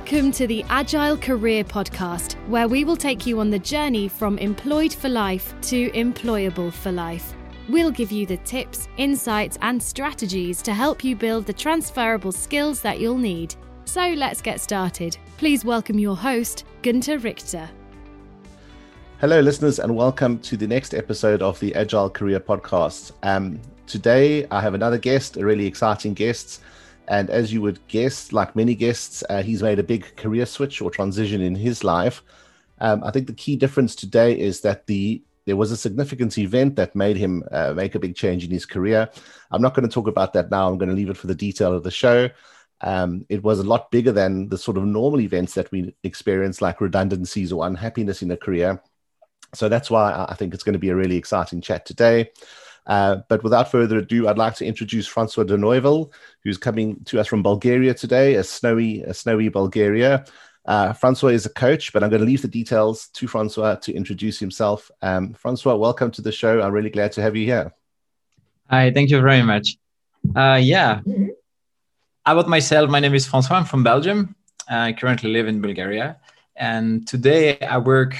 Welcome to the Agile Career Podcast, where we will take you on the journey from employed for life to employable for life. We'll give you the tips, insights, and strategies to help you build the transferable skills that you'll need. So let's get started. Please welcome your host, Gunter Richter. Hello, listeners, and welcome to the next episode of the Agile Career Podcast. Um, today, I have another guest, a really exciting guest. And as you would guess, like many guests, uh, he's made a big career switch or transition in his life. Um, I think the key difference today is that the there was a significant event that made him uh, make a big change in his career. I'm not going to talk about that now. I'm going to leave it for the detail of the show. Um, it was a lot bigger than the sort of normal events that we experience, like redundancies or unhappiness in a career. So that's why I think it's going to be a really exciting chat today. Uh, but without further ado, I'd like to introduce Francois de Neuville, who's coming to us from Bulgaria today, a snowy, a snowy Bulgaria. Uh, Francois is a coach, but I'm going to leave the details to Francois to introduce himself. Um, Francois, welcome to the show. I'm really glad to have you here. Hi, thank you very much. Uh, yeah, about myself, my name is Francois. I'm from Belgium. I currently live in Bulgaria. And today I work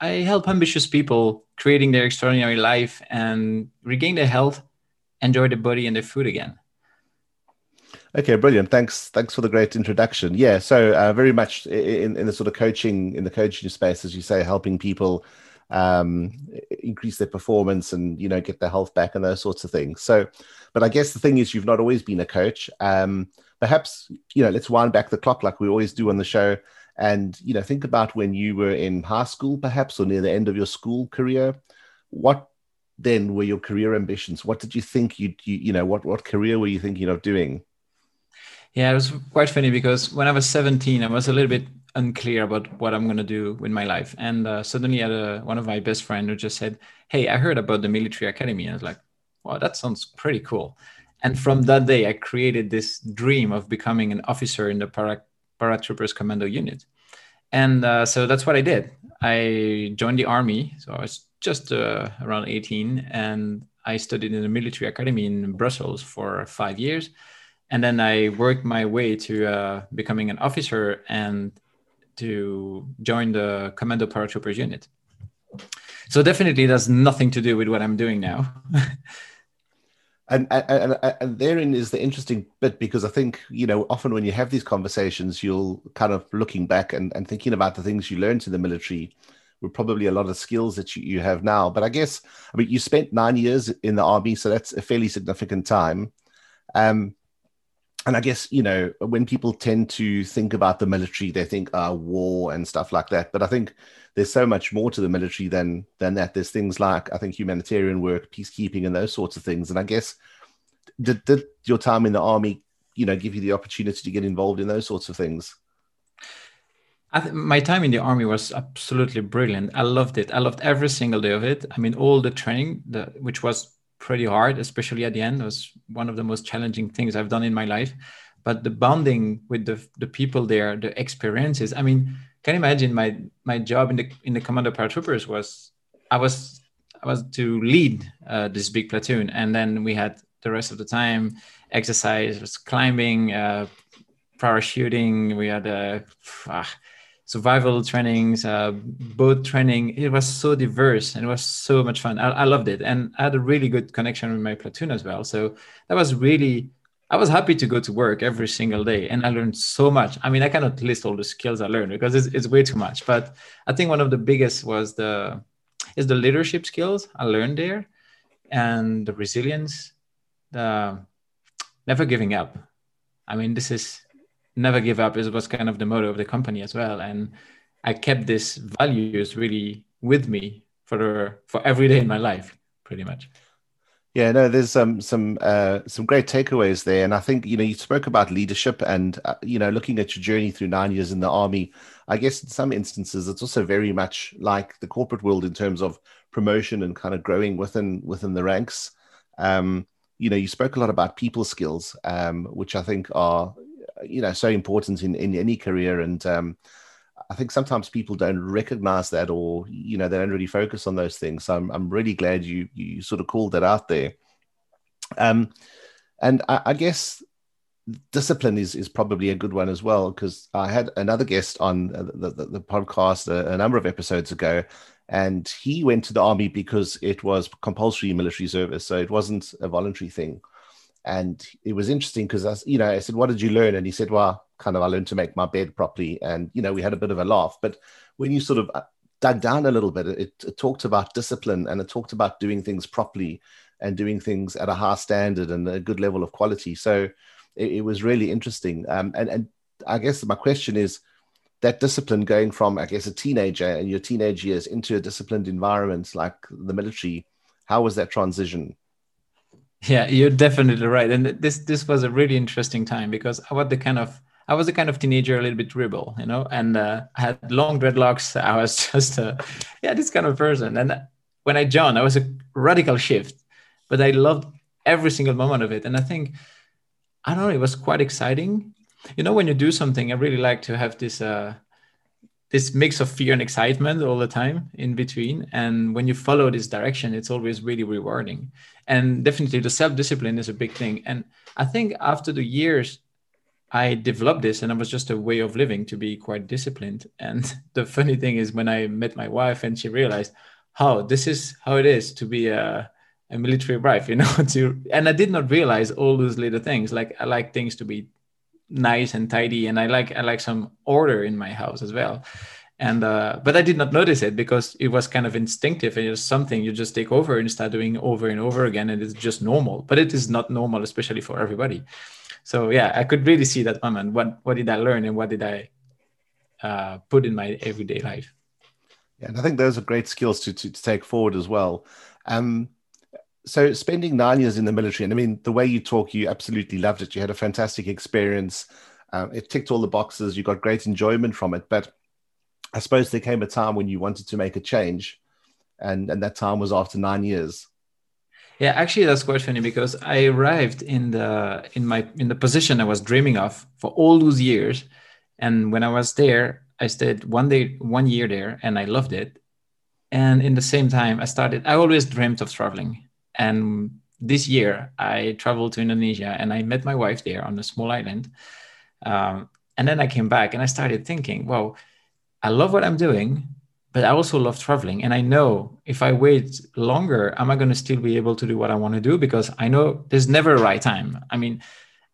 I help ambitious people creating their extraordinary life and regain their health, enjoy the body and the food again. Okay, brilliant. Thanks. Thanks for the great introduction. Yeah, so uh, very much in, in the sort of coaching in the coaching space, as you say, helping people um, increase their performance and you know get their health back and those sorts of things. So, but I guess the thing is, you've not always been a coach. Um, perhaps you know, let's wind back the clock like we always do on the show and you know think about when you were in high school perhaps or near the end of your school career. What then were your career ambitions? What did you think you you, you know what what career were you thinking of doing? Yeah it was quite funny because when i was 17 i was a little bit unclear about what i'm going to do with my life. And uh, suddenly i had a, one of my best friends who just said hey i heard about the military academy. And i was like wow that sounds pretty cool. And from that day i created this dream of becoming an officer in the para paratroopers commando unit. And uh, so that's what I did. I joined the army. So I was just uh, around 18 and I studied in the military academy in Brussels for five years. And then I worked my way to uh, becoming an officer and to join the commando paratroopers unit. So definitely that's nothing to do with what I'm doing now. and, and, and therein is the interesting bit because I think you know often when you have these conversations, you'll kind of looking back and, and thinking about the things you learned in the military were probably a lot of skills that you, you have now. But I guess I mean you spent nine years in the army, so that's a fairly significant time. Um, and I guess you know when people tend to think about the military, they think uh, war and stuff like that. But I think there's so much more to the military than than that. There's things like I think humanitarian work, peacekeeping, and those sorts of things. And I guess did, did your time in the army, you know, give you the opportunity to get involved in those sorts of things? Th- my time in the army was absolutely brilliant. I loved it. I loved every single day of it. I mean, all the training, the, which was pretty hard, especially at the end, was one of the most challenging things I've done in my life. But the bonding with the, the people there, the experiences. I mean, can you imagine my my job in the in the commando paratroopers was I was I was to lead uh, this big platoon, and then we had the rest of the time exercise, was climbing, uh, parachuting. We had a. uh, survival trainings, uh, boat training. It was so diverse and it was so much fun. I, I loved it, and I had a really good connection with my platoon as well. So that was really I was happy to go to work every single day and I learned so much. I mean, I cannot list all the skills I learned because it's, it's way too much. But I think one of the biggest was the is the leadership skills I learned there and the resilience, the never giving up. I mean, this is never give up is was kind of the motto of the company as well. And I kept this values really with me for for every day in my life, pretty much. Yeah, no, there's um, some uh, some great takeaways there, and I think you know you spoke about leadership, and uh, you know looking at your journey through nine years in the army. I guess in some instances it's also very much like the corporate world in terms of promotion and kind of growing within within the ranks. Um, you know, you spoke a lot about people skills, um, which I think are you know so important in in any career, and um, I think sometimes people don't recognize that or, you know, they don't really focus on those things. So I'm, I'm really glad you, you sort of called that out there. Um, and I, I guess discipline is, is probably a good one as well because I had another guest on the, the, the podcast a, a, number of episodes ago, and he went to the army because it was compulsory military service, so it wasn't a voluntary thing. And it was interesting because I, you know, I said, "What did you learn?" And he said, "Well, kind of, I learned to make my bed properly." And you know, we had a bit of a laugh. But when you sort of uh, dug down a little bit, it, it talked about discipline and it talked about doing things properly and doing things at a high standard and a good level of quality. So it, it was really interesting. Um, and and I guess my question is that discipline going from I guess a teenager and your teenage years into a disciplined environment like the military. How was that transition? Yeah, you're definitely right. And this this was a really interesting time because I was the kind of I was a kind of teenager, a little bit rebel, you know, and uh, I had long dreadlocks. I was just, uh, yeah, this kind of person. And when I joined, I was a radical shift, but I loved every single moment of it. And I think I don't know, it was quite exciting. You know, when you do something, I really like to have this uh, this mix of fear and excitement all the time in between. And when you follow this direction, it's always really rewarding. And definitely the self-discipline is a big thing. And I think after the years, I developed this and it was just a way of living to be quite disciplined. And the funny thing is when I met my wife and she realized how oh, this is how it is to be a a military wife, you know, to and I did not realize all those little things. Like I like things to be nice and tidy, and I like I like some order in my house as well. And uh, but I did not notice it because it was kind of instinctive. It was something you just take over and start doing over and over again, and it's just normal. But it is not normal, especially for everybody. So yeah, I could really see that moment. What what did I learn, and what did I uh, put in my everyday life? Yeah, and I think those are great skills to to, to take forward as well. Um, so spending nine years in the military, and I mean, the way you talk, you absolutely loved it. You had a fantastic experience. Um, it ticked all the boxes. You got great enjoyment from it. But I suppose there came a time when you wanted to make a change, and and that time was after nine years. Yeah, actually, that's quite funny because I arrived in the in my in the position I was dreaming of for all those years, and when I was there, I stayed one day, one year there, and I loved it. And in the same time, I started. I always dreamed of traveling and this year, I traveled to Indonesia and I met my wife there on a small island. Um, and then I came back and I started thinking, well, I love what I'm doing, but I also love traveling. And I know if I wait longer, am I going to still be able to do what I want to do? Because I know there's never a right time. I mean,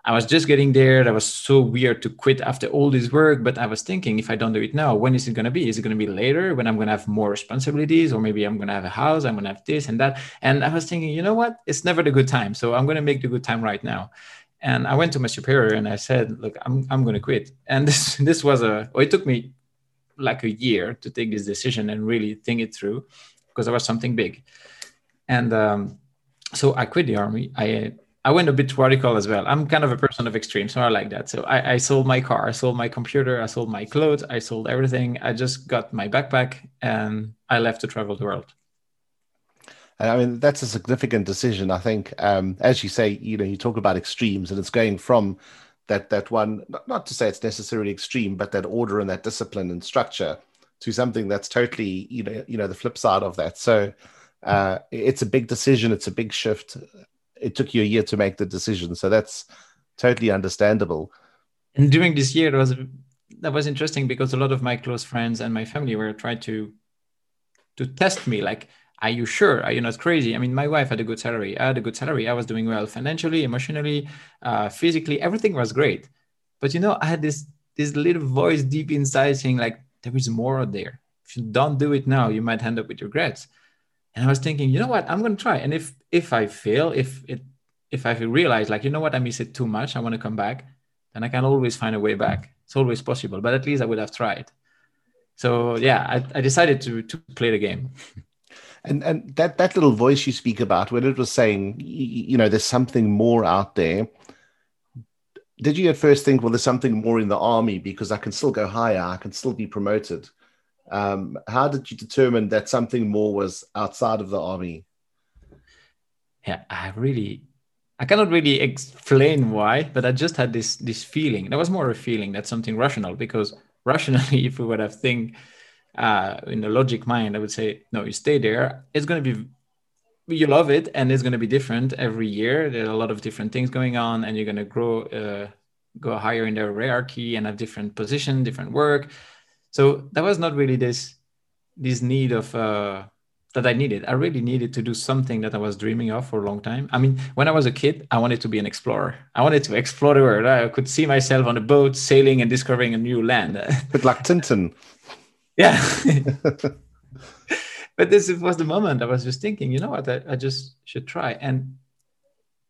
I was just getting there. That was so weird to quit after all this work. But I was thinking, if I don't do it now, when is it going to be? Is it going to be later when I'm going to have more responsibilities? Or maybe I'm going to have a house, I'm going to have this and that. And I was thinking, you know what? It's never the good time. So I'm going to make the good time right now. And I went to my superior and I said, look, I'm, I'm going to quit. And this, this was a, well, it took me like a year to take this decision and really think it through because there was something big. And um, so I quit the army. I I went a bit radical as well. I'm kind of a person of extremes, so I like that. So I, I, sold my car, I sold my computer, I sold my clothes, I sold everything. I just got my backpack and I left to travel the world. I mean, that's a significant decision. I think, um, as you say, you know, you talk about extremes, and it's going from that that one, not to say it's necessarily extreme, but that order and that discipline and structure to something that's totally, you know, you know, the flip side of that. So uh, it's a big decision. It's a big shift it took you a year to make the decision. So that's totally understandable. And during this year, it was that was interesting because a lot of my close friends and my family were trying to to test me, like, are you sure? Are you not crazy? I mean, my wife had a good salary. I had a good salary. I was doing well financially, emotionally, uh, physically. Everything was great. But you know, I had this this little voice deep inside saying, like, there is more out there. If you don't do it now, you might end up with regrets. And I was thinking, you know what, I'm going to try. And if if I fail, if it if I realize like, you know what, I miss it too much, I want to come back, then I can always find a way back. It's always possible, but at least I would have tried. So yeah, I, I decided to to play the game. And and that that little voice you speak about, when it was saying, you know, there's something more out there. Did you at first think, well, there's something more in the army because I can still go higher, I can still be promoted? Um, how did you determine that something more was outside of the army? Yeah, I really, I cannot really explain why, but I just had this this feeling. That was more a feeling that something rational because rationally, if we would have think uh, in a logic mind, I would say no, you stay there. It's going to be you love it and it's going to be different every year there are a lot of different things going on and you're going to grow uh, go higher in their hierarchy and have different position, different work. So that was not really this this need of uh, that I needed. I really needed to do something that I was dreaming of for a long time. I mean, when I was a kid, I wanted to be an explorer. I wanted to explore the world. I could see myself on a boat sailing and discovering a new land. But like Tintin. yeah. but this was the moment I was just thinking, you know what, I, I just should try. And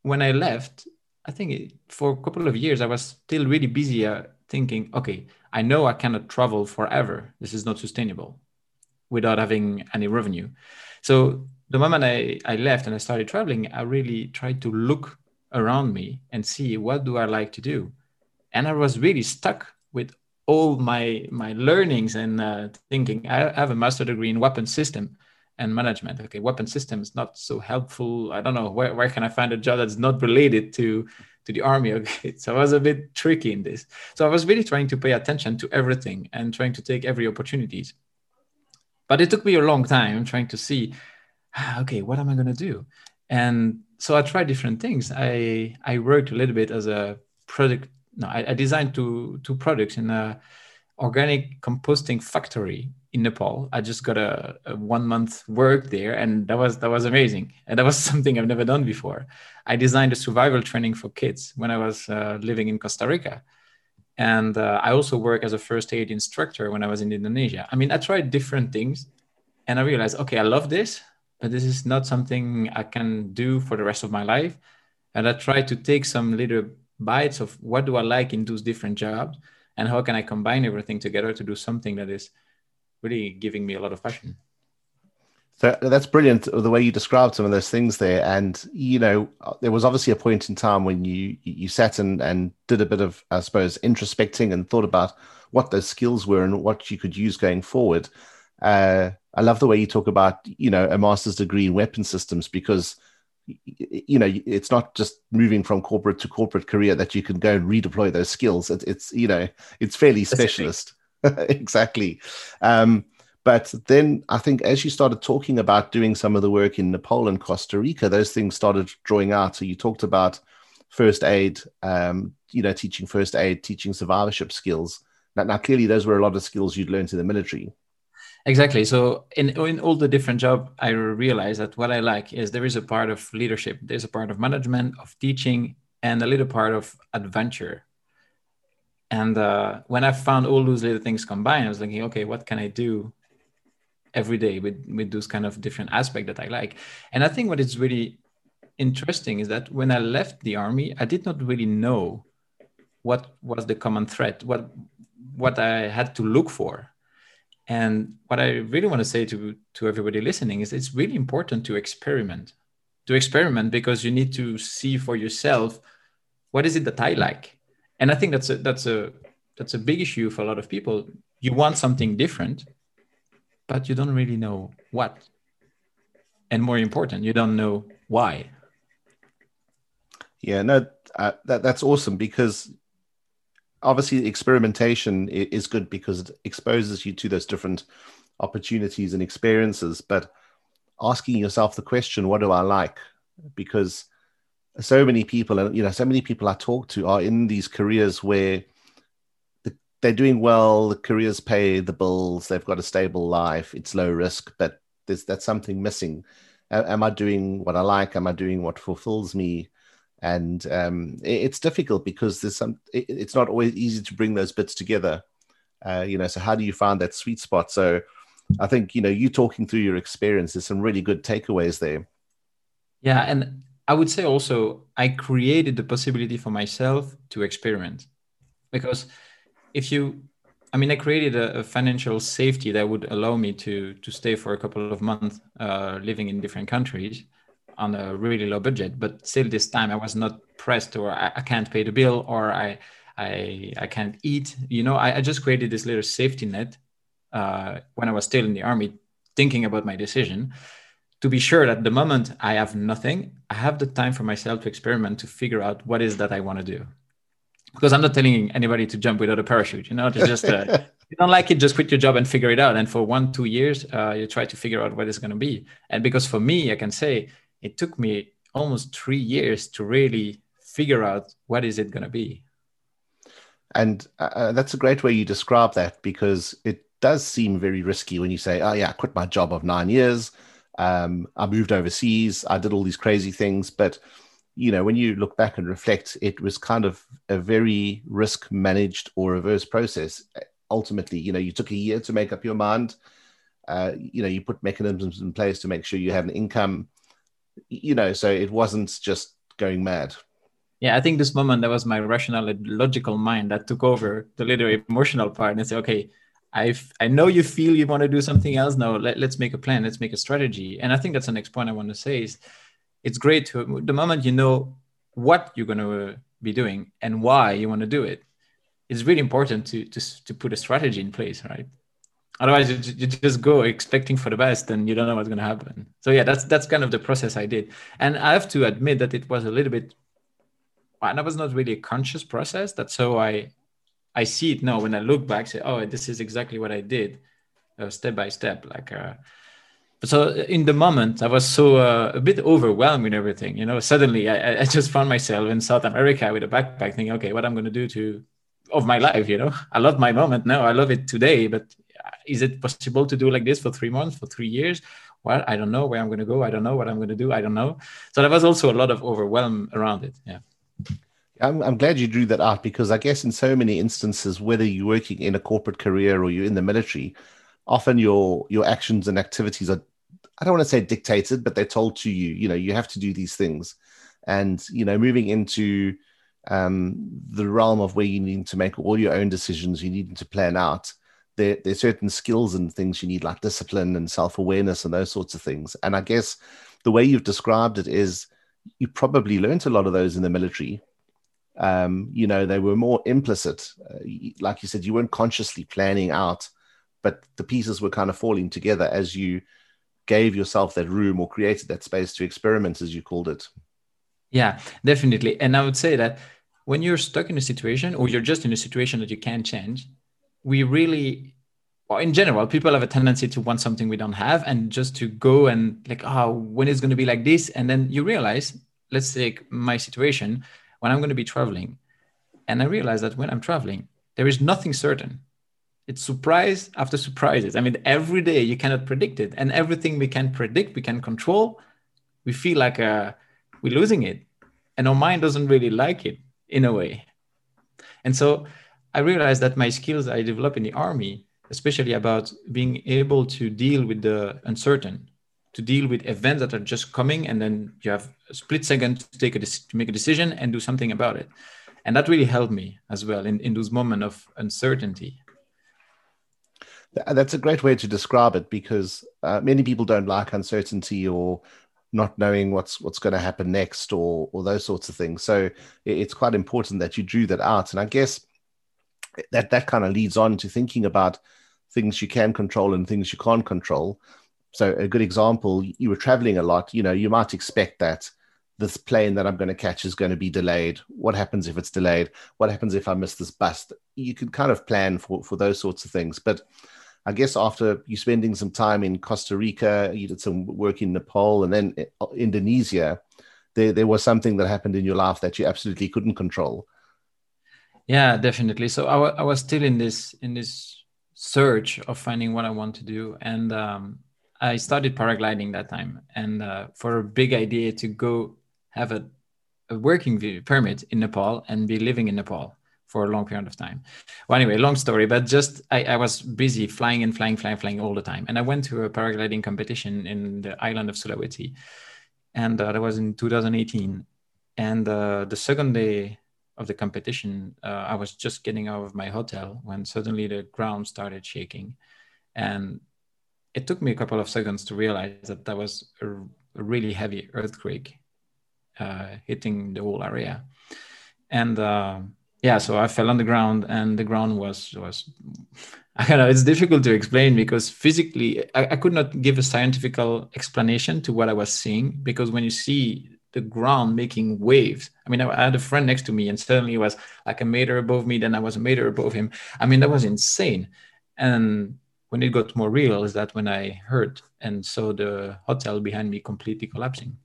when I left, I think it, for a couple of years, I was still really busy uh, thinking, okay, I know I cannot travel forever. This is not sustainable without having any revenue. So the moment I, I left and I started traveling, I really tried to look around me and see what do I like to do. And I was really stuck with all my my learnings and uh, thinking. I have a master degree in weapon system and management. Okay, weapon system is not so helpful. I don't know where, where can I find a job that's not related to to the army. Okay, so I was a bit tricky in this. So I was really trying to pay attention to everything and trying to take every opportunities. But it took me a long time trying to see, ah, okay, what am I going to do? And so I tried different things. I I worked a little bit as a product. No, I, I designed two two products in a organic composting factory in Nepal. I just got a, a, one month work there, and that was that was amazing. And that was something I've never done before. I designed a survival training for kids when I was uh, living in Costa Rica, and uh, I also work as a first aid instructor when I was in Indonesia. I mean, I tried different things and I realized, okay, I love this, but this is not something I can do for the rest of my life. And I tried to take some little bites of what do I like in those different jobs and how can I combine everything together to do something that is really giving me a lot of passion. So that's brilliant the way you described some of those things there. And you know, there was obviously a point in time when you you sat and, and did a bit of, I suppose, introspecting and thought about what those skills were and what you could use going forward. Uh, I love the way you talk about you know a master's degree in weapon systems because you know it's not just moving from corporate to corporate career that you can go and redeploy those skills. It, it's you know it's fairly specialist. exactly. Um, but then I think as you started talking about doing some of the work in Nepal and Costa Rica, those things started drawing out. So you talked about first aid, um, you know, teaching first aid, teaching survivorship skills. Now, now, clearly, those were a lot of skills you'd learned in the military. Exactly. So in in all the different job, I realized that what I like is there is a part of leadership, there's a part of management, of teaching, and a little part of adventure. And uh, when I found all those little things combined, I was thinking, okay, what can I do every day with with those kind of different aspects that I like. And I think what is really interesting is that when I left the army, I did not really know what was the common threat, what what I had to look for. And what I really want to say to to everybody listening is it's really important to experiment. To experiment because you need to see for yourself what is it that I like. And I think that's a that's a that's a big issue for a lot of people. You want something different, but you don't really know what. And more important, you don't know why. Yeah, no, uh, that that's awesome because obviously experimentation is good because it exposes you to those different opportunities and experiences. But asking yourself the question, "What do I like?" Because so many people, and you know, so many people I talk to are in these careers where they're doing well. The careers pay the bills. They've got a stable life. It's low risk, but there's that's something missing. Am I doing what I like? Am I doing what fulfills me? And um, it's difficult because there's some. It's not always easy to bring those bits together. Uh, you know, so how do you find that sweet spot? So, I think you know you talking through your experience. There's some really good takeaways there. Yeah, and I would say also I created the possibility for myself to experiment because if you I mean, I created a, a, financial safety that would allow me to to stay for a couple of months, uh, living in different countries on a really low budget. But still, this time I was not pressed, or I, I can't pay the bill, or I I I can't eat. You know, I, I just created this little safety net uh, when I was still in the army, thinking about my decision, to be sure that the moment I have nothing, I have the time for myself to experiment to figure out what is that I want to do because I'm not telling anybody to jump without a parachute. You know, it's just uh, you don't like it, just quit your job and figure it out. And for one, two years, uh, you try to figure out what it's going to be. And because for me, I can say it took me almost three years to really figure out what is it going to be. And uh, uh, that's a great way you describe that because it does seem very risky when you say, "Oh yeah, I quit my job of nine years. Um, I moved overseas. I did all these crazy things." But you know, when you look back and reflect, it was kind of a very risk managed or reverse process. Ultimately, you know, you took a year to make up your mind. Uh, you know, you put mechanisms in place to make sure you have an income. You know, so it wasn't just going mad. Yeah, I think this moment that was my rational and logical mind that took over the little emotional part and say, okay, I I know you feel you want to do something else. Now let, let's make a plan. Let's make a strategy. And I think that's the next point I want to say is it's great to the moment you know what you're going to be doing and why you want to do it. It's really important to to to put a strategy in place, right? Otherwise, you, you just go expecting for the best, and you don't know what's going to happen. So yeah, that's that's kind of the process I did, and I have to admit that it was a little bit, and that was not really a conscious process. That's so I I see it now when I look back, say, oh, this is exactly what I did, uh, step by step. Like, uh, so in the moment, I was so uh, a bit overwhelmed with everything. You know, suddenly I, I just found myself in South America with a backpack, thinking, okay, what I'm going to do to of my life. You know, I love my moment now. I love it today, but is it possible to do like this for three months, for three years? Well, I don't know where I'm going to go. I don't know what I'm going to do. I don't know. So there was also a lot of overwhelm around it. Yeah. I'm, I'm glad you drew that out because I guess in so many instances, whether you're working in a corporate career or you're in the military, often your your actions and activities are I don't want to say dictated, but they're told to you. You know, you have to do these things, and you know, moving into um, the realm of where you need to make all your own decisions, you need to plan out. There, there's certain skills and things you need, like discipline and self awareness and those sorts of things. And I guess the way you've described it is you probably learned a lot of those in the military um, you know, they were more implicit. Uh, like you said, you weren't consciously planning out, but the pieces were kind of falling together as you gave yourself that room or created that space to experiment, as you called it. Yeah, definitely. And I would say that when you're stuck in a situation or you're just in a situation that you can't change, we really well, in general, people have a tendency to want something we don't have and just to go and like, oh, when is going to be like this. And then you realize, let's take my situation when I'm going to be traveling. And I realize that when I'm traveling, there is nothing certain. It's surprise after surprises. I mean, every day you cannot predict it. And everything we can predict, we can control, we feel like uh, we're losing it. And our mind doesn't really like it in a way. And so I realized that my skills I developed in the army, especially about being able to deal with the uncertain, to deal with events that are just coming and then you have a split second to take a to make a decision and do something about it and that really helped me as well in, in those moments of uncertainty that's a great way to describe it because uh, many people don't like uncertainty or not knowing what's what's going to happen next or or those sorts of things so it's quite important that you drew that out and i guess that that kind of leads on to thinking about things you can control and things you can't control so a good example, you were traveling a lot, you know, you might expect that this plane that I'm going to catch is going to be delayed. What happens if it's delayed? What happens if I miss this bus? You can kind of plan for, for those sorts of things. But I guess after you spending some time in Costa Rica, you did some work in Nepal and then uh, Indonesia, there, there was something that happened in your life that you absolutely couldn't control. Yeah, definitely. So I, was still in this in this search of finding what I want to do, and um, I started paragliding that time, and uh, for a big idea to go have a, a working permit in Nepal and be living in Nepal for a long period of time. Well, anyway, long story, but just I, I, was busy flying and flying, flying, flying all the time. And I went to a paragliding competition in the island of Sulawesi, and uh, that was in 2018. And uh, the second day of the competition, uh, I was just getting out of my hotel when suddenly the ground started shaking, and it took me a couple of seconds to realize that that was a, a really heavy earthquake uh, hitting the whole area, and uh, yeah, so I fell on the ground, and the ground was was. I don't know. It's difficult to explain because physically, I, I could not give a scientific explanation to what I was seeing because when you see the ground making waves. I mean, I had a friend next to me, and suddenly he was like a meter above me. Then I was a meter above him. I mean, that was insane. And when it got more real is that when I heard and saw the hotel behind me completely collapsing.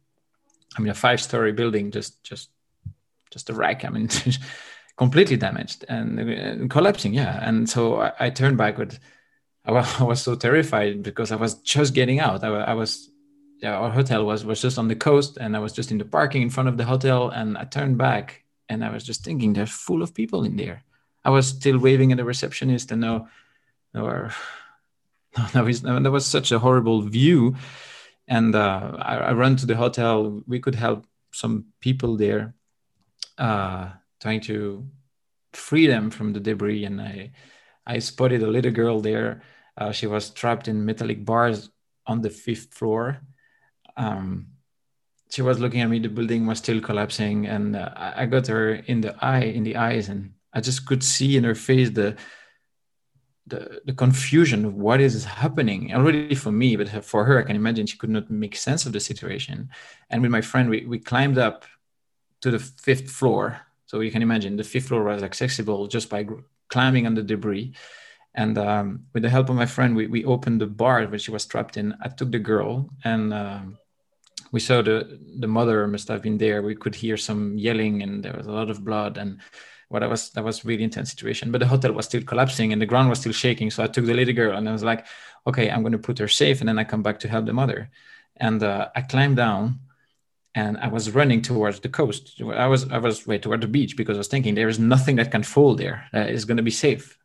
I mean, a five-story building just just just a wreck. I mean, completely damaged and, and collapsing. Yeah, and so I, I turned back. I was, I was so terrified because I was just getting out. I, I was yeah, our hotel was was just on the coast, and I was just in the parking in front of the hotel, and I turned back, and I was just thinking, they're full of people in there. I was still waving at the receptionist, and no, no, no, was was such a horrible view, and uh, I, I ran to the hotel. We could help some people there, uh, trying to free them from the debris, and I I spotted a little girl there. Uh, she was trapped in metallic bars on the fifth floor um, she was looking at me. The building was still collapsing, and uh, I got her in the eye, in the eyes, and I just could see in her face the the, the confusion of what is happening already for me, but for her, I can imagine she could not make sense of the situation. And with my friend, we, we climbed up to the fifth floor. So you can imagine the fifth floor was accessible just by climbing on the debris. And um, with the help of my friend, we, we opened the bar where she was trapped in. I took the girl and um, we saw the the mother must have been there. We could hear some yelling, and there was a lot of blood. And what well, was that was really intense situation. But the hotel was still collapsing, and the ground was still shaking. So I took the little girl, and I was like, okay, I'm going to put her safe, and then I come back to help the mother. And uh, I climbed down, and I was running towards the coast. I was I was way toward the beach because I was thinking there is nothing that can fall there is going to be safe.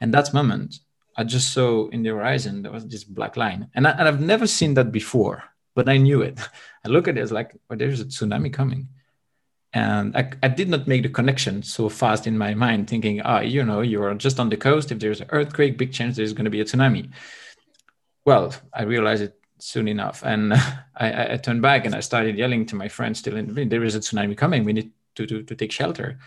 And that moment, I just saw in the horizon there was this black line, and, I, and I've never seen that before but I knew it. I look at it as like, oh, there's a tsunami coming. And I, I did not make the connection so fast in my mind, thinking, ah, oh, you know, you're just on the coast. If there's an earthquake, big chance there's going to be a tsunami. Well, I realized it soon enough. And I, I turned back and I started yelling to my friends still in there is a tsunami coming. We need to, to, to take shelter.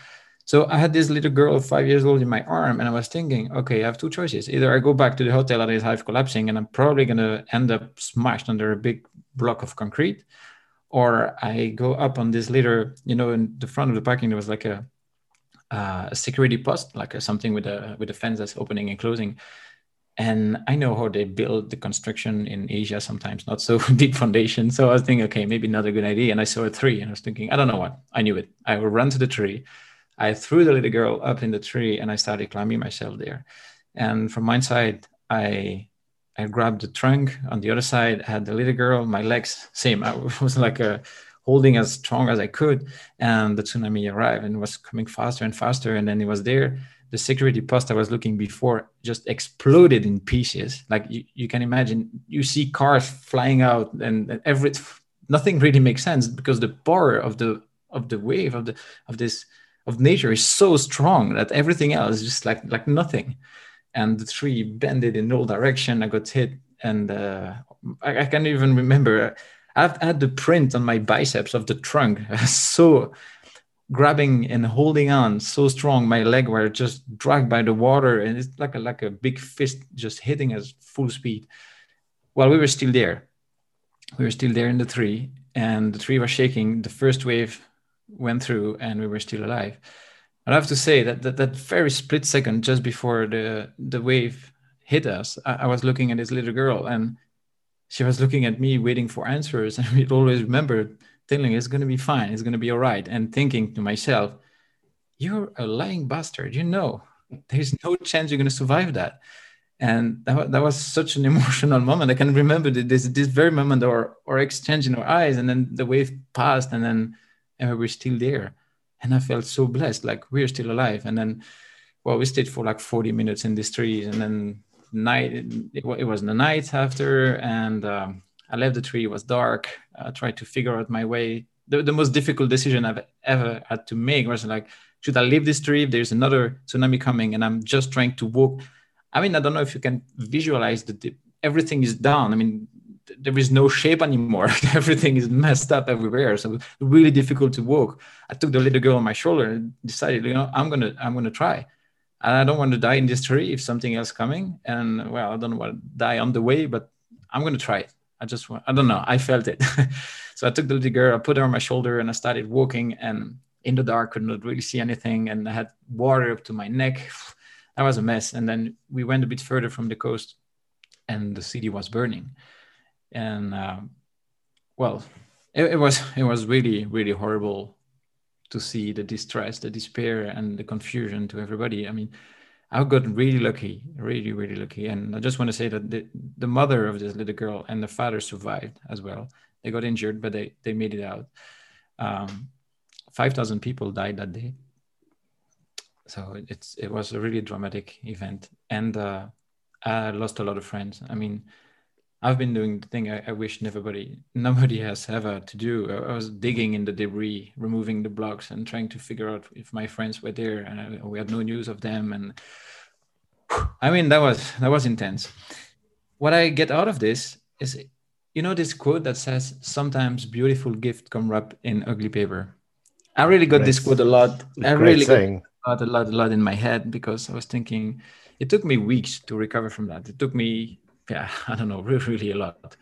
So I had this little girl, five years old, in my arm, and I was thinking, okay, I have two choices. Either I go back to the hotel that is half collapsing, and I'm probably gonna end up smashed under a big block of concrete, or I go up on this little, you know, in the front of the parking there was like a, uh, a security post, like a, something with a with a fence that's opening and closing. And I know how they build the construction in Asia sometimes, not so deep foundation. So I was thinking, okay, maybe not a good idea. And I saw a tree, and I was thinking, I don't know what. I knew it. I will run to the tree I threw the little girl up in the tree and I started climbing myself there. And from one side, I I grabbed the trunk. On the other side, I had the little girl. My legs, same. I was like a, holding as strong as I could. And the tsunami arrived and was coming faster and faster. And then it was there. The security post I was looking before just exploded in pieces. Like you, you can imagine, you see cars flying out, and, and every nothing really makes sense because the power of the of the wave of the of this of nature is so strong that everything else is just like like nothing. And the tree bended in all direction. I got hit and uh, I, I, can't even remember. I've had the print on my biceps of the trunk. So grabbing and holding on so strong my leg were just dragged by the water and it's like a like a big fist just hitting us full speed while we were still there we were still there in the tree and the tree was shaking the first wave went through and we were still alive. I have to say that that, that very split second just before the the wave hit us, I, I, was looking at this little girl and she was looking at me waiting for answers. And we'd always remember telling it's gonna be fine, it's gonna be all right, and thinking to myself, You're a lying bastard, you know. There's no chance you're gonna survive that. And that, that was such an emotional moment. I can remember this this very moment or or exchange in our eyes, and then the wave passed, and then and we are still there. And I felt so blessed, like we're still alive. And then, well, we stayed for like 40 minutes in these trees, and then night it, it was the night after, and um, I left the tree. It was dark. I tried to figure out my way. The, the most difficult decision I've ever had to make was like, should I leave this tree if there's another tsunami coming, and I'm just trying to walk. I mean, I don't know if you can visualize the everything is down. I mean, there is no shape anymore. Everything is messed up everywhere. So really difficult to walk. I took the little girl on my shoulder and decided, you know, I'm gonna I'm gonna try. And I don't want to die in this tree if something else coming. And well, I don't want to die on the way, but I'm gonna try it. I just want, I don't know. I felt it. so I took the little girl, I put her on my shoulder, and I started walking. And in the dark, could not really see anything, and I had water up to my neck. That was a mess. And then we went a bit further from the coast, and the city was burning and uh, well, it, it, was it was really really horrible to see the distress, the despair, and the confusion to everybody. I mean, I got really lucky, really, really lucky. And I just want to say that the, the mother of this little girl and the father survived as well. They got injured, but they, they made it out. Um, 5,000 people died that day. So it's it was a really dramatic event. And uh, I lost a lot of friends. I mean, I've been doing the thing I, I wish nobody nobody has ever to do. I, I was digging in the debris, removing the blocks, and trying to figure out if my friends were there. And I, we had no news of them. And I mean, that was that was intense. What I get out of this is, you know, this quote that says, "Sometimes beautiful gift come wrapped in ugly paper." I really got this quote a lot. I really saying. got a lot, a lot in my head because I was thinking. It took me weeks to recover from that. It took me yeah, I don't know, really, really a lot.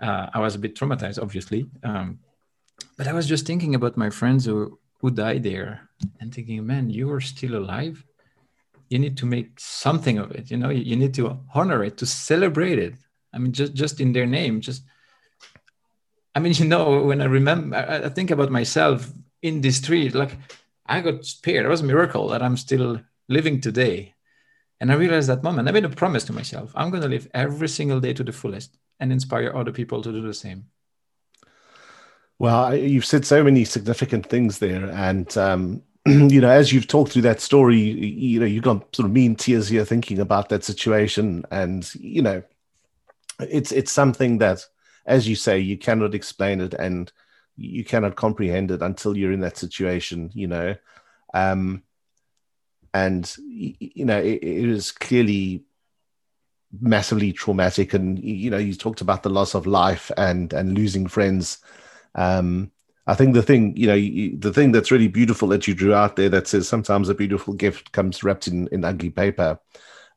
Uh, I was a bit traumatized, obviously, um, but I was just thinking about my friends who who died there, and thinking, man, you are still alive. You need to make something of it. You know, you, you need to honor it, to celebrate it. I mean, just just in their name, just. I mean, you know, when I remember, I, I think about myself in the street, like I got spared. It was a miracle that I'm still living today and I realized that moment, I made a promise to myself I'm going to live every single day to the fullest and inspire other people to do the same. Well, you've said so many significant things there. And, um, you know, as you've talked through that story, you know, you've got sort of mean tears here thinking about that situation. And, you know, it's, it's something that, as you say, you cannot explain it and you cannot comprehend it until you're in that situation, you know. Um, and you know it, was clearly massively traumatic. And you know you talked about the loss of life and and losing friends. Um i think the thing you know you, the thing that's really beautiful that you drew out there that says sometimes a beautiful gift comes wrapped in in ugly paper.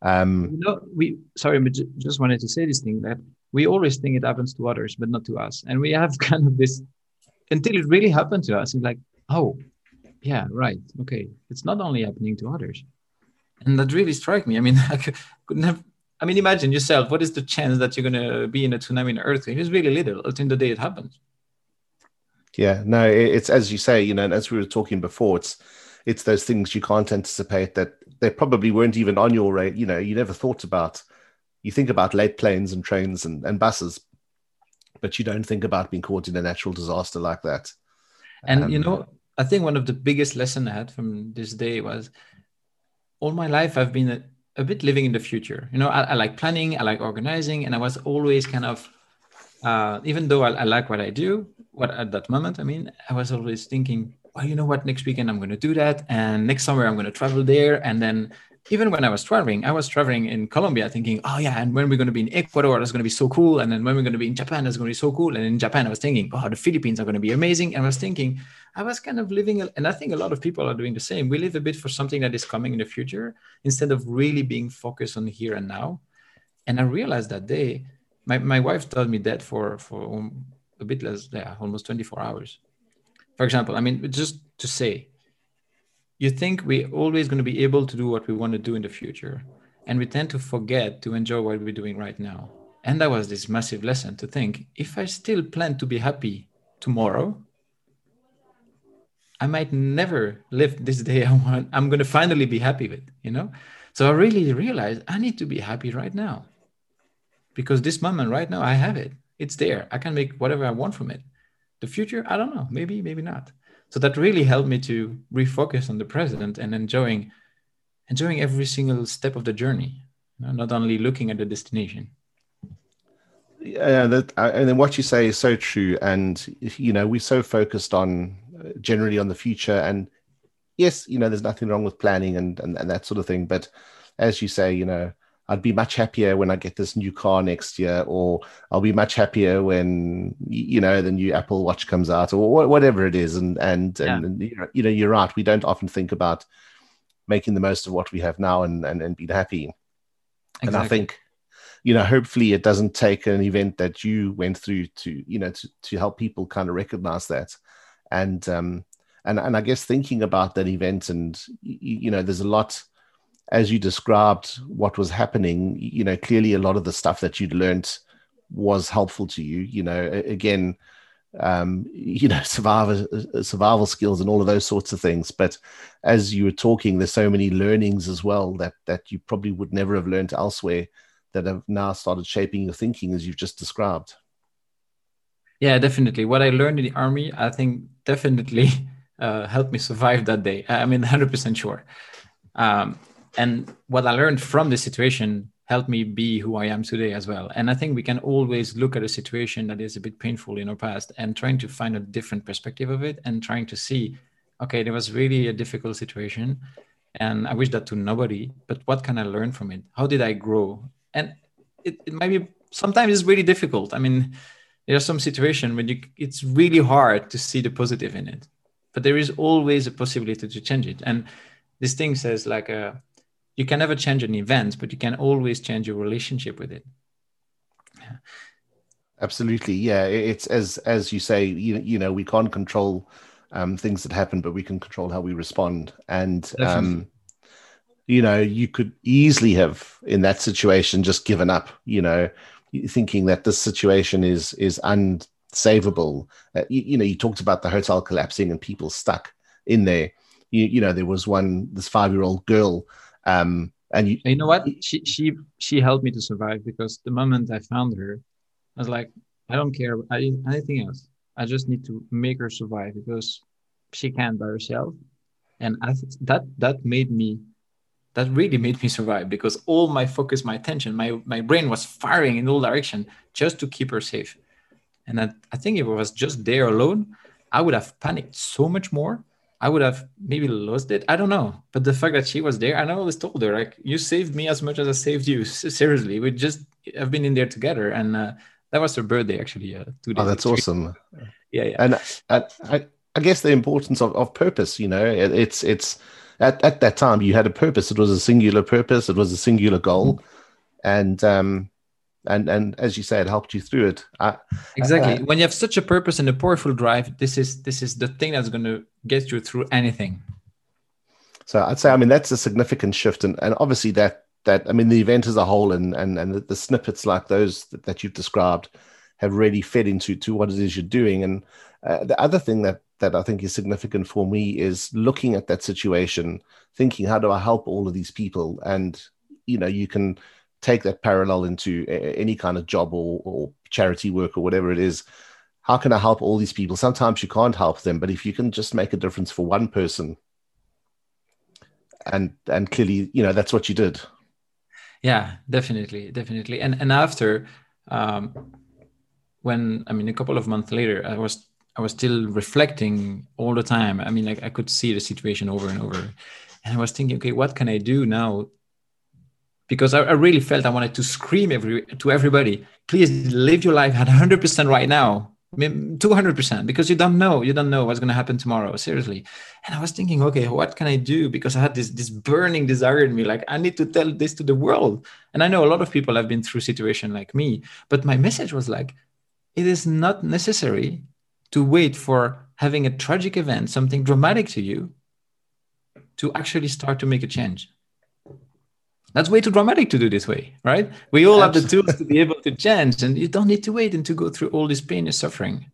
Um know we sorry but just wanted to say this thing that we always think it happens to others but not to us. And we have kind of this until it really happened to us it's like oh yeah right. Okay. It's not only happening to others. And that really struck me. I mean i couldn't have i mean imagine yourself what is the chance that you're going to be in a tsunami in earthquake it's really little until the day it happens. Yeah no it's as you say you know and as we were talking before it's it's those things you can't anticipate that they probably weren't even on your rate you know you never thought about. You think about late planes and trains and, and buses but you don't think about being caught in a natural disaster like that. And um, you know I think one of the biggest lesson I had from this day was all my life I've been a, a bit living in the future. You know, I, I, like planning, I like organizing, and I was always kind of, uh, even though I, I, like what I do, what at that moment, I mean, I was always thinking, well, you know what, next weekend I'm going to do that, and next summer I'm going to travel there, and then even when I was traveling, I was traveling in Colombia thinking, oh yeah, and when we're going to be in Ecuador, that's going to be so cool. And then when we're going to be in Japan, that's going to be so cool. And in Japan, I was thinking, oh, the Philippines are going to be amazing. And I was thinking, I was kind of living, and I think a lot of people are doing the same. We live a bit for something that is coming in the future instead of really being focused on here and now. And I realized that day, my, my wife told me that for, for a bit less, yeah, almost 24 hours. For example, I mean, just to say, you think we're always going to be able to do what we want to do in the future and we tend to forget to enjoy what we're doing right now. And that was this massive lesson to think if i still plan to be happy tomorrow i might never live this day i want i'm going to finally be happy with you know? So i really realized i need to be happy right now. Because this moment right now i have it. It's there. I can make whatever i want from it. The future i don't know. Maybe maybe not so that really helped me to refocus on the present and enjoying enjoying every single step of the journey you know, not only looking at the destination. Yeah that and then what you say is so true. And you know we're so focused on uh, generally on the future. And yes you know there's nothing wrong with planning and, and and that sort of thing. But as you say you know I'd be much happier when I get this new car next year, or I'll be much happier when you know the new Apple Watch comes out, or whatever it is. And and yeah. and you know you're right. We don't often think about making the most of what we have now and and, and being happy. Exactly. And I think you know hopefully it doesn't take an event that you went through to you know to to help people kind of recognize that, and um and and I guess thinking about that event and you know there's a lot as you described what was happening, you know, clearly a lot of the stuff that you'd learned was helpful to you. You know, again, um, you know, survival survival skills and all of those sorts of things. But as you were talking, there's so many learnings as well that that you probably would never have learned elsewhere that have now started shaping your thinking as you've just described. Yeah, definitely. What I learned in the army, I think, definitely uh, helped me survive that day. I mean, 100% sure. Um, and what I learned from this situation helped me be who I am today as well. And I think we can always look at a situation that is a bit painful in our past and trying to find a different perspective of it and trying to see, okay, there was really a difficult situation. And I wish that to nobody, but what can I learn from it? How did I grow? And it, it might be sometimes it's really difficult. I mean, there's some situation when you it's really hard to see the positive in it. But there is always a possibility to change it. And this thing says like a uh, you can never change an event, but you can always change your relationship with it. Absolutely, yeah. It's as as you say, you you know, we can't control um, things that happen, but we can control how we respond. And um, you know, you could easily have in that situation just given up. You know, thinking that this situation is is unsavable. Uh, you, you know, you talked about the hotel collapsing and people stuck in there. You, you know, there was one this five year old girl um, and you, you know what? She she she helped me to survive because the moment I found her, I was like, I don't care anything else. I just need to make her survive because she can't by herself, and I, that that made me that really made me survive because all my focus, my attention, my my brain was firing in all direction just to keep her safe. And I, I think if I was just there alone, I would have panicked so much more I would have maybe lost it. I don't know. But the fact that she was there, and I always told her, like, you saved me as much as I saved you. Seriously, we just have been in there together. And uh, that was her birthday, actually. Uh, two days oh, that's awesome. Yeah, yeah. And I, I guess the importance of, of purpose, you know, it, it's, it's, at, at that time you had a purpose. It was a singular purpose. It was a singular goal. Mm-hmm. And, um, and and as you said helped you through it. I, exactly. when you have such a purpose and a powerful drive, this is this is the thing that's going to get you through anything. So I'd say, I mean, that's a significant shift, and and obviously that that I mean, the event as a whole, and and and the, the snippets like those that, that, you've described have really fed into to what it is you're doing. And uh, the other thing that that I think is significant for me is looking at that situation, thinking, how do I help all of these people? And you know, you can take that parallel into any kind of job or, or charity work or whatever it is how can i help all these people? Sometimes you can't help them but if you can just make a difference for one person and and clearly you know that's what you did. Yeah definitely definitely. And and after um when i mean a couple of months later i was i was still reflecting all the time. I mean like i could see the situation over and over. And i was thinking okay what can i do now because I, I, really felt I wanted to scream every to everybody, please live your life at 100% right now, 200%, because you don't know, you don't know what's going to happen tomorrow, seriously. And I was thinking, okay, what can I do? Because I had this this burning desire in me, like I need to tell this to the world. And I know a lot of people have been through situation like me, but my message was like, it is not necessary to wait for having a tragic event, something dramatic to you, to actually start to make a change that's way too dramatic to do this way, right? We all Absolutely. have the tools to be able to change, and you don't need to wait and to go through all this pain and suffering.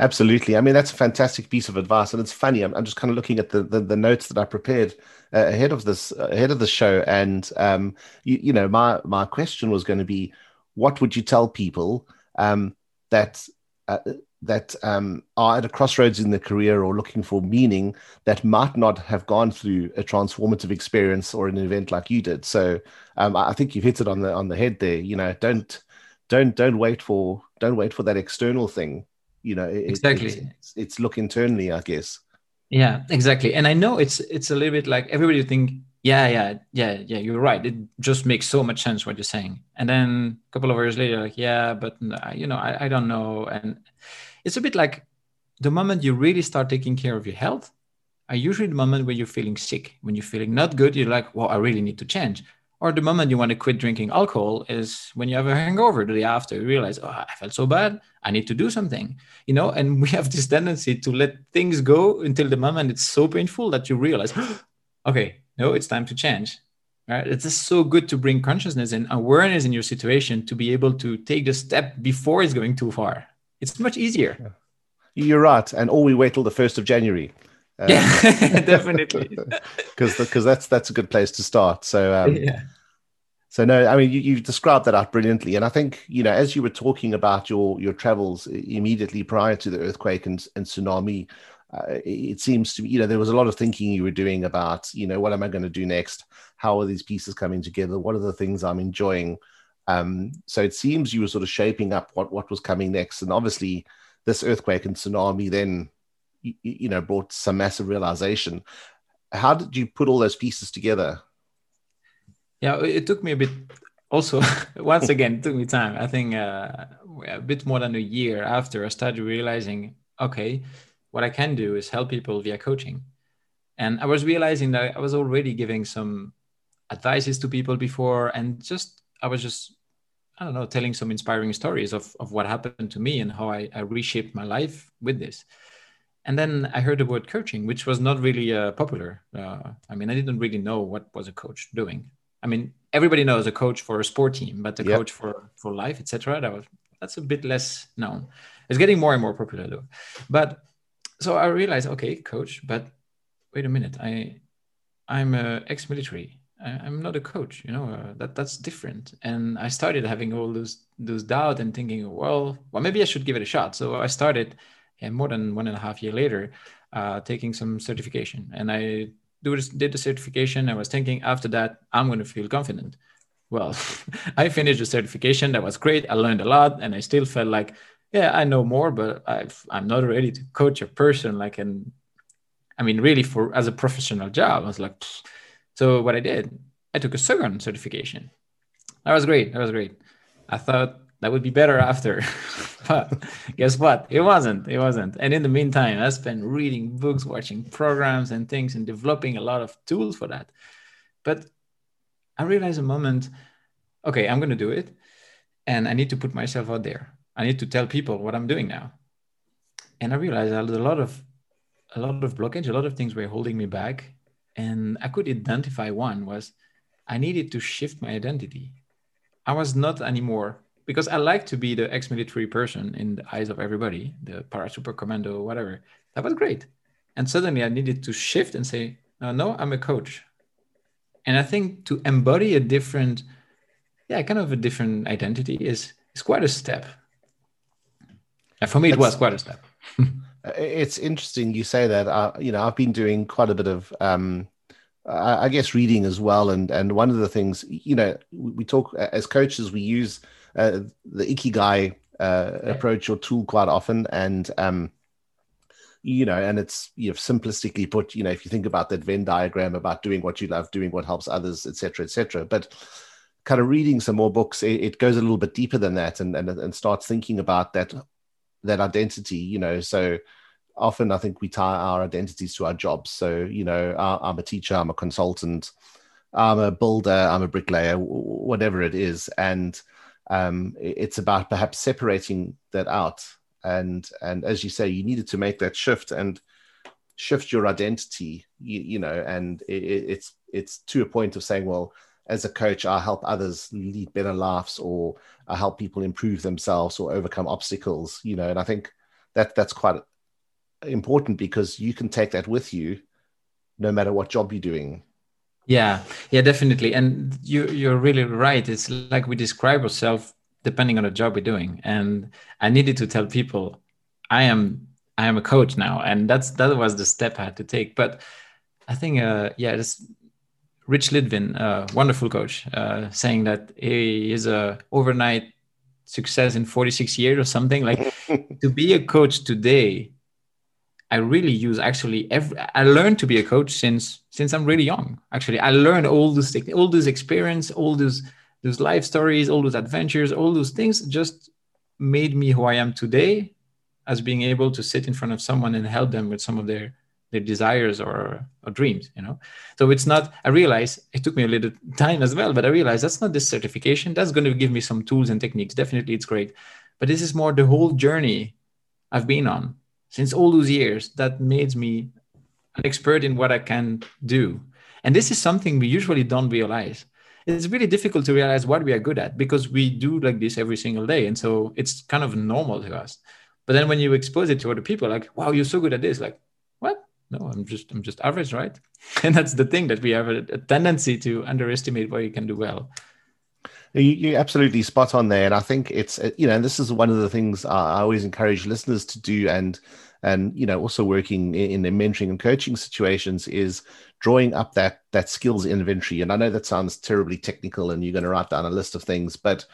Absolutely. I mean, that's a fantastic piece of advice, and it's funny. I'm, I'm just kind of looking at the, the, the notes that I prepared uh, ahead of this uh, ahead of the show, and um, you, you, know, my my question was going to be, what would you tell people um, that uh, that um, are at a crossroads in their career or looking for meaning that might not have gone through a transformative experience or an event like you did. So um, I think you've hit it on the on the head there. You know, don't don't don't wait for don't wait for that external thing. You know, it, exactly. It, it's, it's look internally, I guess. Yeah, exactly. And I know it's it's a little bit like everybody think, yeah, yeah, yeah, yeah. You're right. It just makes so much sense what you're saying. And then a couple of years later, like, yeah, but you know, I, I don't know. And it's a bit like the moment you really start taking care of your health are usually the moment when you're feeling sick. When you're feeling not good, you're like, well, I really need to change. Or the moment you want to quit drinking alcohol is when you have a hangover the day after. You realize, oh, I felt so bad. I need to do something. You know, and we have this tendency to let things go until the moment it's so painful that you realize, okay, no, it's time to change. Right? It's just so good to bring consciousness and awareness in your situation to be able to take the step before it's going too far it's much easier. You're right, and all we wait till the first of January. Uh, yeah, definitely. Because because that's that's a good place to start. So um, yeah. So no, I mean you, you've described that out brilliantly, and I think you know as you were talking about your your travels immediately prior to the earthquake and, and tsunami, uh, it seems to be you know there was a lot of thinking you were doing about you know what am I going to do next? How are these pieces coming together? What are the things I'm enjoying? Um, so it seems you were sort of shaping up what what was coming next, and obviously this earthquake and tsunami then you, you know brought some massive realization. How did you put all those pieces together? Yeah, it took me a bit. Also, once again, it took me time. I think uh, a bit more than a year after I started realizing, okay, what I can do is help people via coaching. And I was realizing that I was already giving some advices to people before, and just I was just I don't know telling some inspiring stories of of what happened to me and how I, I reshaped my life with this. And then I heard the word coaching, which was not really uh, popular. Uh, I mean, I didn't really know what was a coach doing. I mean, everybody knows a coach for a sport team, but the yep. coach for for life, etc. That was that's a bit less known. It's getting more and more popular though. But so I realized, okay, coach, but wait a minute, I I'm a ex-military. I, am not a coach. You know uh, that that's different. And I started having all those those doubt and thinking, well, well, maybe I should give it a shot. So I started, and more than one and a half year later, uh, taking some certification, and I do did the certification. I was thinking after that, I'm going to feel confident. Well, I finished the certification. That was great. I learned a lot, and I still felt like, yeah, I know more, but I've, I'm not ready to coach a person like an. I mean, really, for as a professional job, I was like, Pfft. So what I did, I took a second certification. That was great. That was great. I thought that would be better after. but guess what? It wasn't. It wasn't. And in the meantime, I spent reading books, watching programs and things, and developing a lot of tools for that. But I realized a moment, okay, I'm going to do it. And I need to put myself out there. I need to tell people what I'm doing now. And I realized a lot of a lot of blockage, a lot of things were holding me back. And I could identify one was I needed to shift my identity. I was not anymore because I like to be the ex-military person in the eyes of everybody, the para super commando, whatever. That was great. And suddenly I needed to shift and say, no, no, I'm a coach. And I think to embody a different, yeah, kind of a different identity is is quite a step. And for me, it was quite a step. it's interesting you say that. Uh, you know, I've been doing quite a bit of um, I guess reading as well. And and one of the things, you know, we talk as coaches, we use uh, the ikigai uh, approach or tool quite often, and um, you know, and it's you know simplistically put, you know, if you think about that Venn diagram about doing what you love, doing what helps others, etc., etc. But kind of reading some more books, it, it, goes a little bit deeper than that, and and and starts thinking about that that identity, you know, so often I think we tie our identities to our jobs. So, you know, I'm a teacher, I'm a consultant, I'm a builder, I'm a bricklayer, whatever it is. And um, it's about perhaps separating that out. And and as you say, you needed to make that shift and shift your identity. You, you know, and it, it's it's to a point of saying, well, as a coach, I help others lead better lives, or I help people improve themselves or overcome obstacles. You know, and I think that that's quite important because you can take that with you, no matter what job you're doing. Yeah, yeah, definitely. And you you're really right. It's like we describe ourselves depending on the job we're doing. And I needed to tell people I am I am a coach now. And that's that was the step I had to take. But I think uh yeah, this Rich Litvin, a wonderful coach, uh, saying that he is a overnight success in 46 years or something. Like to be a coach today I really use actually every I learned to be a coach since since I'm really young. Actually, I learned all this all this experience, all those those life stories, all those adventures, all those things just made me who I am today as being able to sit in front of someone and help them with some of their their desires or, or dreams you know? So it's not i realize it took me a little time as well but i realized that's not this certification. That's going to give me some tools and techniques. Definitely it's great. But this is more the whole journey i've been on since all those years that made me an expert in what I can do. And this is something we usually don't realize. It's really difficult to realize what we are good at because we do like this every single day. And so it's kind of normal to us. But then when you expose it to other people, like, wow, you're so good at this, like, what? No, I'm just I'm just average, right? And that's the thing that we have a, a tendency to underestimate what you can do well. You, are absolutely spot on there, and I think it's you know, this is one of the things I always encourage listeners to do, and and you know, also working in, in mentoring and coaching situations is drawing up that that skills inventory. And I know that sounds terribly technical, and you're going to write down a list of things, but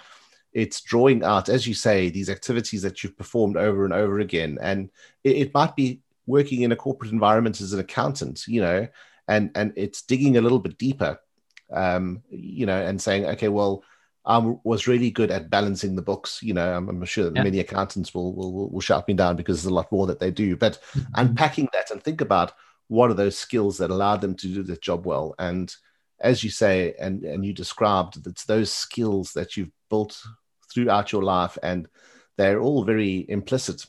it's drawing out, as you say, these activities that you've performed over and over again. And it, it might be working in a corporate environment as an accountant, you know, and and it's digging a little bit deeper, um, you know, and saying, okay, well, I was really good at balancing the books. You know, I'm, I'm sure that yeah. many accountants will, will will shout me down because there's a lot more that they do. But mm-hmm. unpacking that and think about what are those skills that allowed them to do the job well. And as you say, and and you described, it's those skills that you've built throughout your life, and they're all very implicit.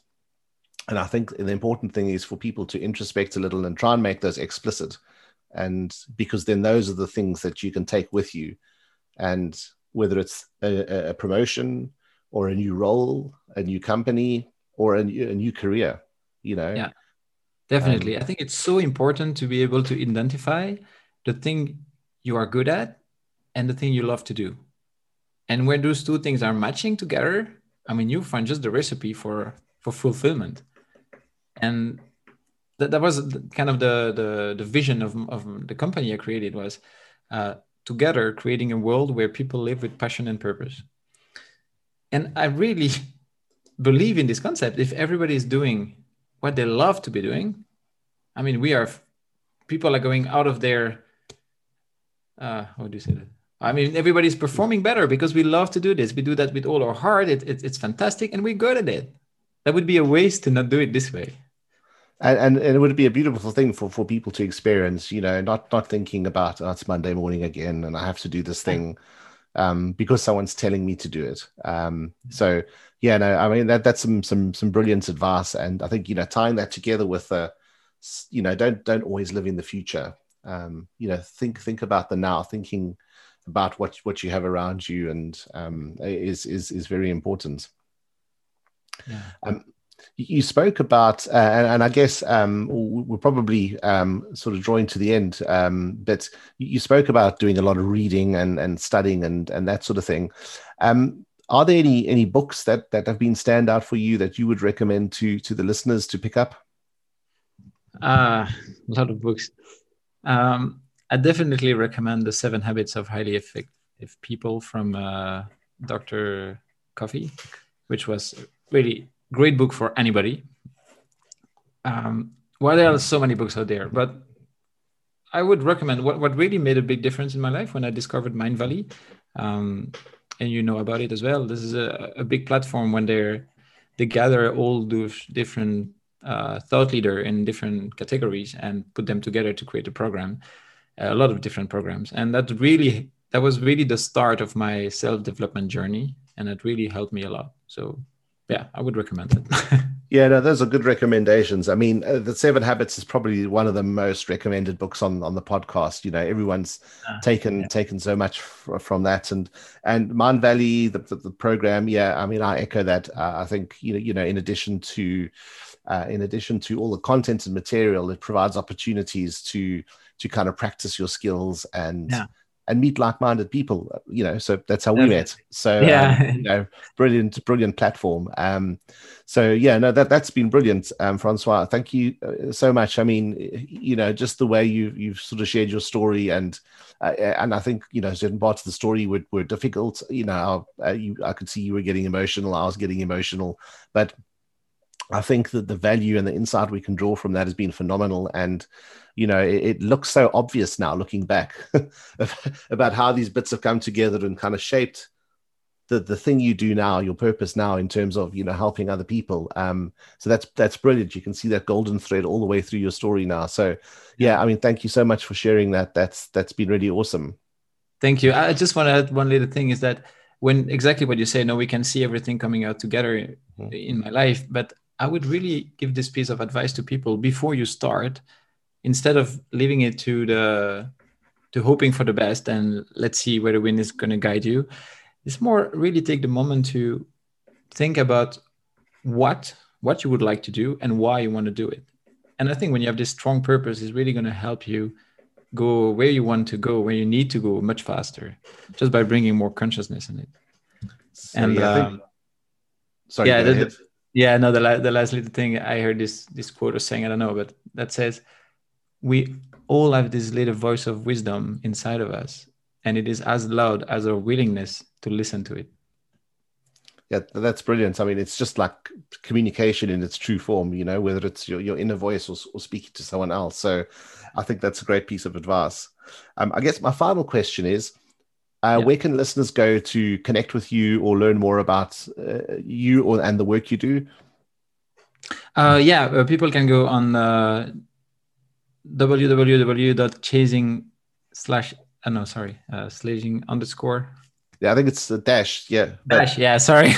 And I think the important thing is for people to introspect a little and try and make those explicit, and because then those are the things that you can take with you, and whether it's a, a promotion or a new role, a new company, or a, a new career, you know. Yeah, definitely. Um, I think it's so important to be able to identify the thing you are good at and the thing you love to do and when those two things are matching together i mean you find just the recipe for for fulfillment and that, that was kind of the, the the vision of, of the company i created was uh, together creating a world where people live with passion and purpose and i really believe in this concept if everybody is doing what they love to be doing i mean we are people are going out of their uh, how do you say that I mean, everybody's performing better because we love to do this. We do that with all our heart. It, it, it's fantastic, and we're good at it. That would be a waste to not do it this way. And, and, and it would be a beautiful thing for, for people to experience, you know, not not thinking about oh, it's Monday morning again and I have to do this thing um, because someone's telling me to do it. Um, so yeah, no, I mean that that's some some some brilliant advice, and I think you know tying that together with the, you know, don't don't always live in the future. Um, you know, think think about the now, thinking about what what you have around you and um, is is is very important. Yeah. Um, you spoke about, uh, and, and, I guess um, we're probably um, sort of drawing to the end, um, but you spoke about doing a lot of reading and, and studying and, and that sort of thing. Um, are there any any books that that have been stand out for you that you would recommend to to the listeners to pick up? Uh, a lot of books. Um, I definitely recommend the Seven Habits of Highly Effective People from uh, Dr. Covey, which was really great book for anybody. Um, there are so many books out there, but I would recommend what, what really made a big difference in my life when I discovered Mindvalley. Um, and you know about it as well. This is a, a big platform when they're they gather all those different uh, thought leader in different categories and put them together to create a program a lot of different programs and that really that was really the start of my self-development journey and it really helped me a lot so yeah i would recommend it. Yeah no those are good recommendations. I mean uh, the seven habits is probably one of the most recommended books on on the podcast. You know everyone's uh, taken yeah. taken so much f- from that. And and Mindvalley the, the, the, program yeah i mean i echo that. Uh, i think you know you know in addition to uh, in addition to all the content and material it provides opportunities to to kind of practice your skills and yeah. And meet like-minded people you know so that's how we met. So yeah. um, you know brilliant brilliant platform. Um so yeah no that that's been brilliant um francois. Thank you uh, so much. I mean you know just the way you you've sort of shared your story and uh, and i think you know certain parts of the story were, were difficult. You know uh, you, i could see you were getting emotional i was getting emotional. But I think that the value and the insight we can draw from that has been phenomenal. And, you know, it, it looks so obvious now looking back about how these bits have come together and kind of shaped the, the thing you do now, your purpose now in terms of, you know, helping other people. Um, so that's, that's brilliant. You can see that golden thread all the way through your story now. So yeah, I mean, thank you so much for sharing that. That's, that's been really awesome. Thank you. I just want to add one little thing is that when exactly what you say, no, we can see everything coming out together mm-hmm. in my life, but I would really give this piece of advice to people before you start, instead of leaving it to the to hoping for the best and let's see where the wind is going to guide you. It's more really take the moment to think about what what you would like to do and why you want to do it. And I think when you have this strong purpose, it's really going to help you go where you want to go, where you need to go much faster, just by bringing more consciousness in it. So, and yeah, I think- um, sorry, yeah, go the- yeah, no, the, la- the last little thing I heard this this quote of saying, I don't know, but that says, we all have this little voice of wisdom inside of us, and it is as loud as our willingness to listen to it. Yeah, that's brilliant. I mean, it's just like communication in its true form, you know, whether it's your, your inner voice or, or speaking to someone else. So I think that's a great piece of advice. Um, I guess my final question is uh, Yeah. where can listeners go to connect with you or learn more about uh, you or, and the work you do? Uh, yeah, uh, people can go on uh, www.chasing slash, uh, no, sorry, uh, slashing underscore Yeah, I think it's the dash. Yeah. dash yeah sorry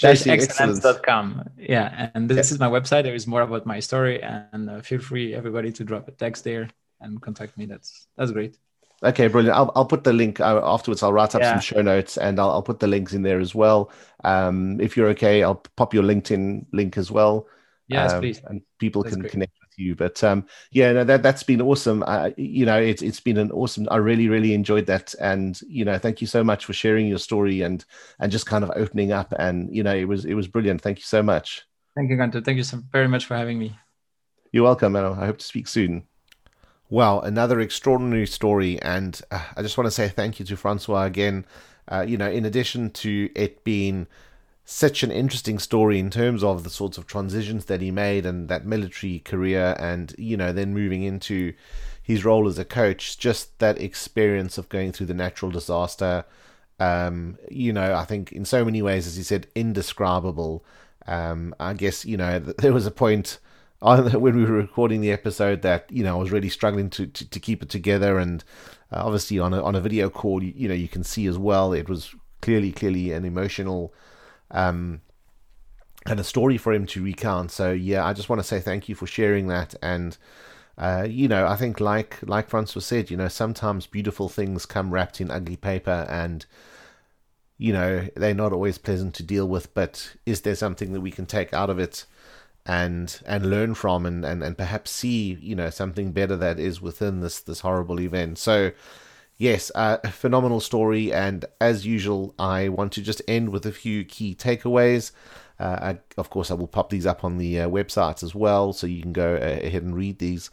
dash excellence.com yeah and this is my website there is more about my story and uh, feel free everybody to drop a text there and contact me that's that's great Okay, brilliant. I'll, I'll put the link uh, afterwards. I'll write up Yeah. some show notes and I'll, I'll put the links in there as well. Um, if you're okay, I'll pop your LinkedIn link as well. yes um, please and people That's can great. connect you. But um, yeah, no, that that's been awesome. Uh, you know, it's it's been an awesome. I really really enjoyed that, and you know, thank you so much for sharing your story and and just kind of opening up. And you know, it was it was brilliant. Thank you so much. thank you Gunter. thank you so very much for having me You're welcome, and I hope to speak soon. Well, another extraordinary story, and uh, I just want to say thank you to Francois again. Uh, you know, in addition to it being such an interesting story in terms of the sorts of transitions that he made and that military career, and you know, then moving into his role as a coach, just that experience of going through the natural disaster. Um, you know, I think in so many ways, as he said, indescribable. Um, I guess you know there was a point when we were recording the episode that you know I was really struggling to to, to keep it together, and uh, obviously on a on a video call, you, you know, you can see as well it was clearly clearly an emotional um and a story for him to recount. So yeah, I just want to say thank you for sharing that and. Uh, you know, I think like like Francois said, you know, sometimes beautiful things come wrapped in ugly paper, and you know they're not always pleasant to deal with. But is there something that we can take out of it and and learn from, and and and perhaps see you know something better that is within this this horrible event? So yes, a phenomenal story, and as usual, I want to just end with a few key takeaways. Uh, I, of course, I will pop these up on the uh, website as well, so you can go uh, ahead and read these.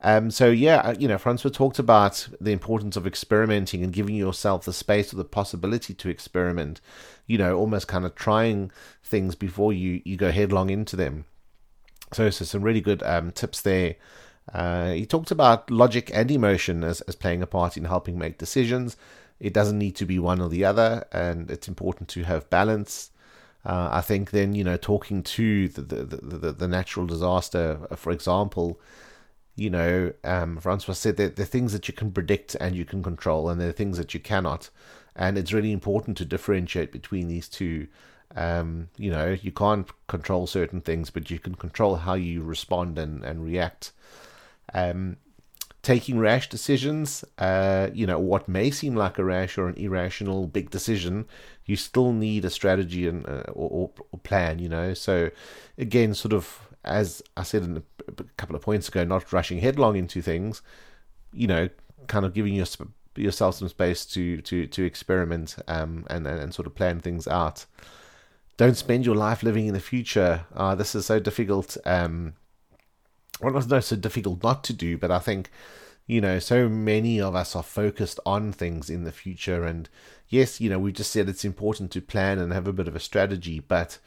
Um, so yeah, uh, you know, Francois talked about the importance of experimenting and giving yourself the space or the possibility to experiment. You know, almost kind of trying things before you you go headlong into them. So, so some really good um, tips there. Uh, he talked about logic and emotion as, as playing a part in helping make decisions. It doesn't need to be one or the other, and it's important to have balance. Uh, I think then you know talking to the the, the, the, natural disaster, uh, for example, you know, um, Francois said that there are things that you can predict and you can control, and there are things that you cannot. And it's really important to differentiate between these two. Um, you know, you can't control certain things, but you can control how you respond and, and react. Um, taking rash decisions, uh, you know, what may seem like a rash or an irrational big decision, you still need a strategy and uh, or, or plan, you know. So, again, sort of as I said in a, couple of points ago, not rushing headlong into things, you know, kind of giving your, yourself some space to to to experiment um, and, and and sort of plan things out. Don't spend your life living in the future. Uh, this is so difficult. Um, well, it's not so difficult not to do, but I think, you know, so many of us are focused on things in the future. And yes, you know, we just said it's important to plan and have a bit of a strategy, but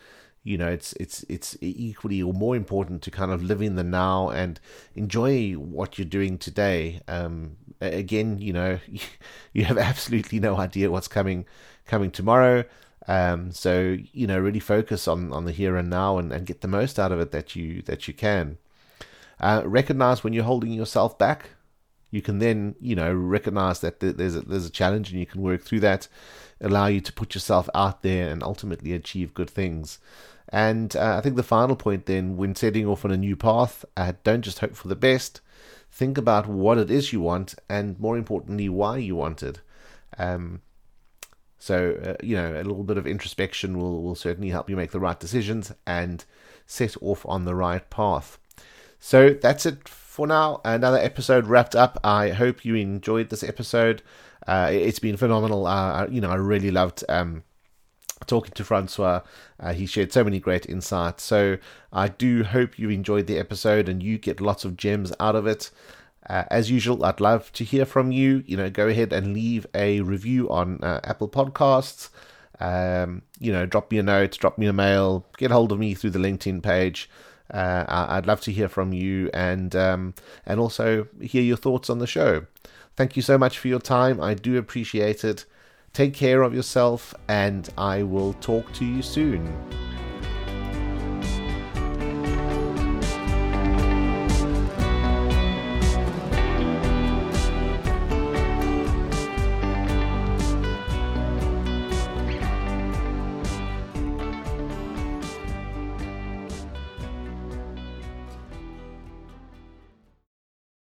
you know, it's it's it's equally or more important to kind of live in the now and enjoy what you're doing today. Um, again, you know, you have absolutely no idea what's coming coming tomorrow. Um, so you know, really focus on on the here and now and, and get the most out of it that you that you can. Uh, recognize when you're holding yourself back. You can then, you know, recognize that there's a, there's a challenge and you can work through that. Allow you to put yourself out there and ultimately achieve good things. And uh, I think the final point then, when setting off on a new path, uh, don't just hope for the best. Think about what it is you want, and more importantly, why you want it. Um, so uh, you know, a little bit of introspection will will certainly help you make the right decisions and set off on the right path. So that's it for now. Another episode wrapped up. I hope you enjoyed this episode. Uh, it's been phenomenal. Uh, you know, I really loved um, talking to Francois. Uh, he shared so many great insights. So I do hope you enjoyed the episode and you get lots of gems out of it. Uh, as usual, I'd love to hear from you. You know, go ahead and leave a review on uh, Apple Podcasts. Um, you know, drop me a note, drop me a mail, get hold of me through the LinkedIn page. Uh, I'd love to hear from you and um, and also hear your thoughts on the show. Thank you so much for your time. I do appreciate it. Take care of yourself, and I will talk to you soon.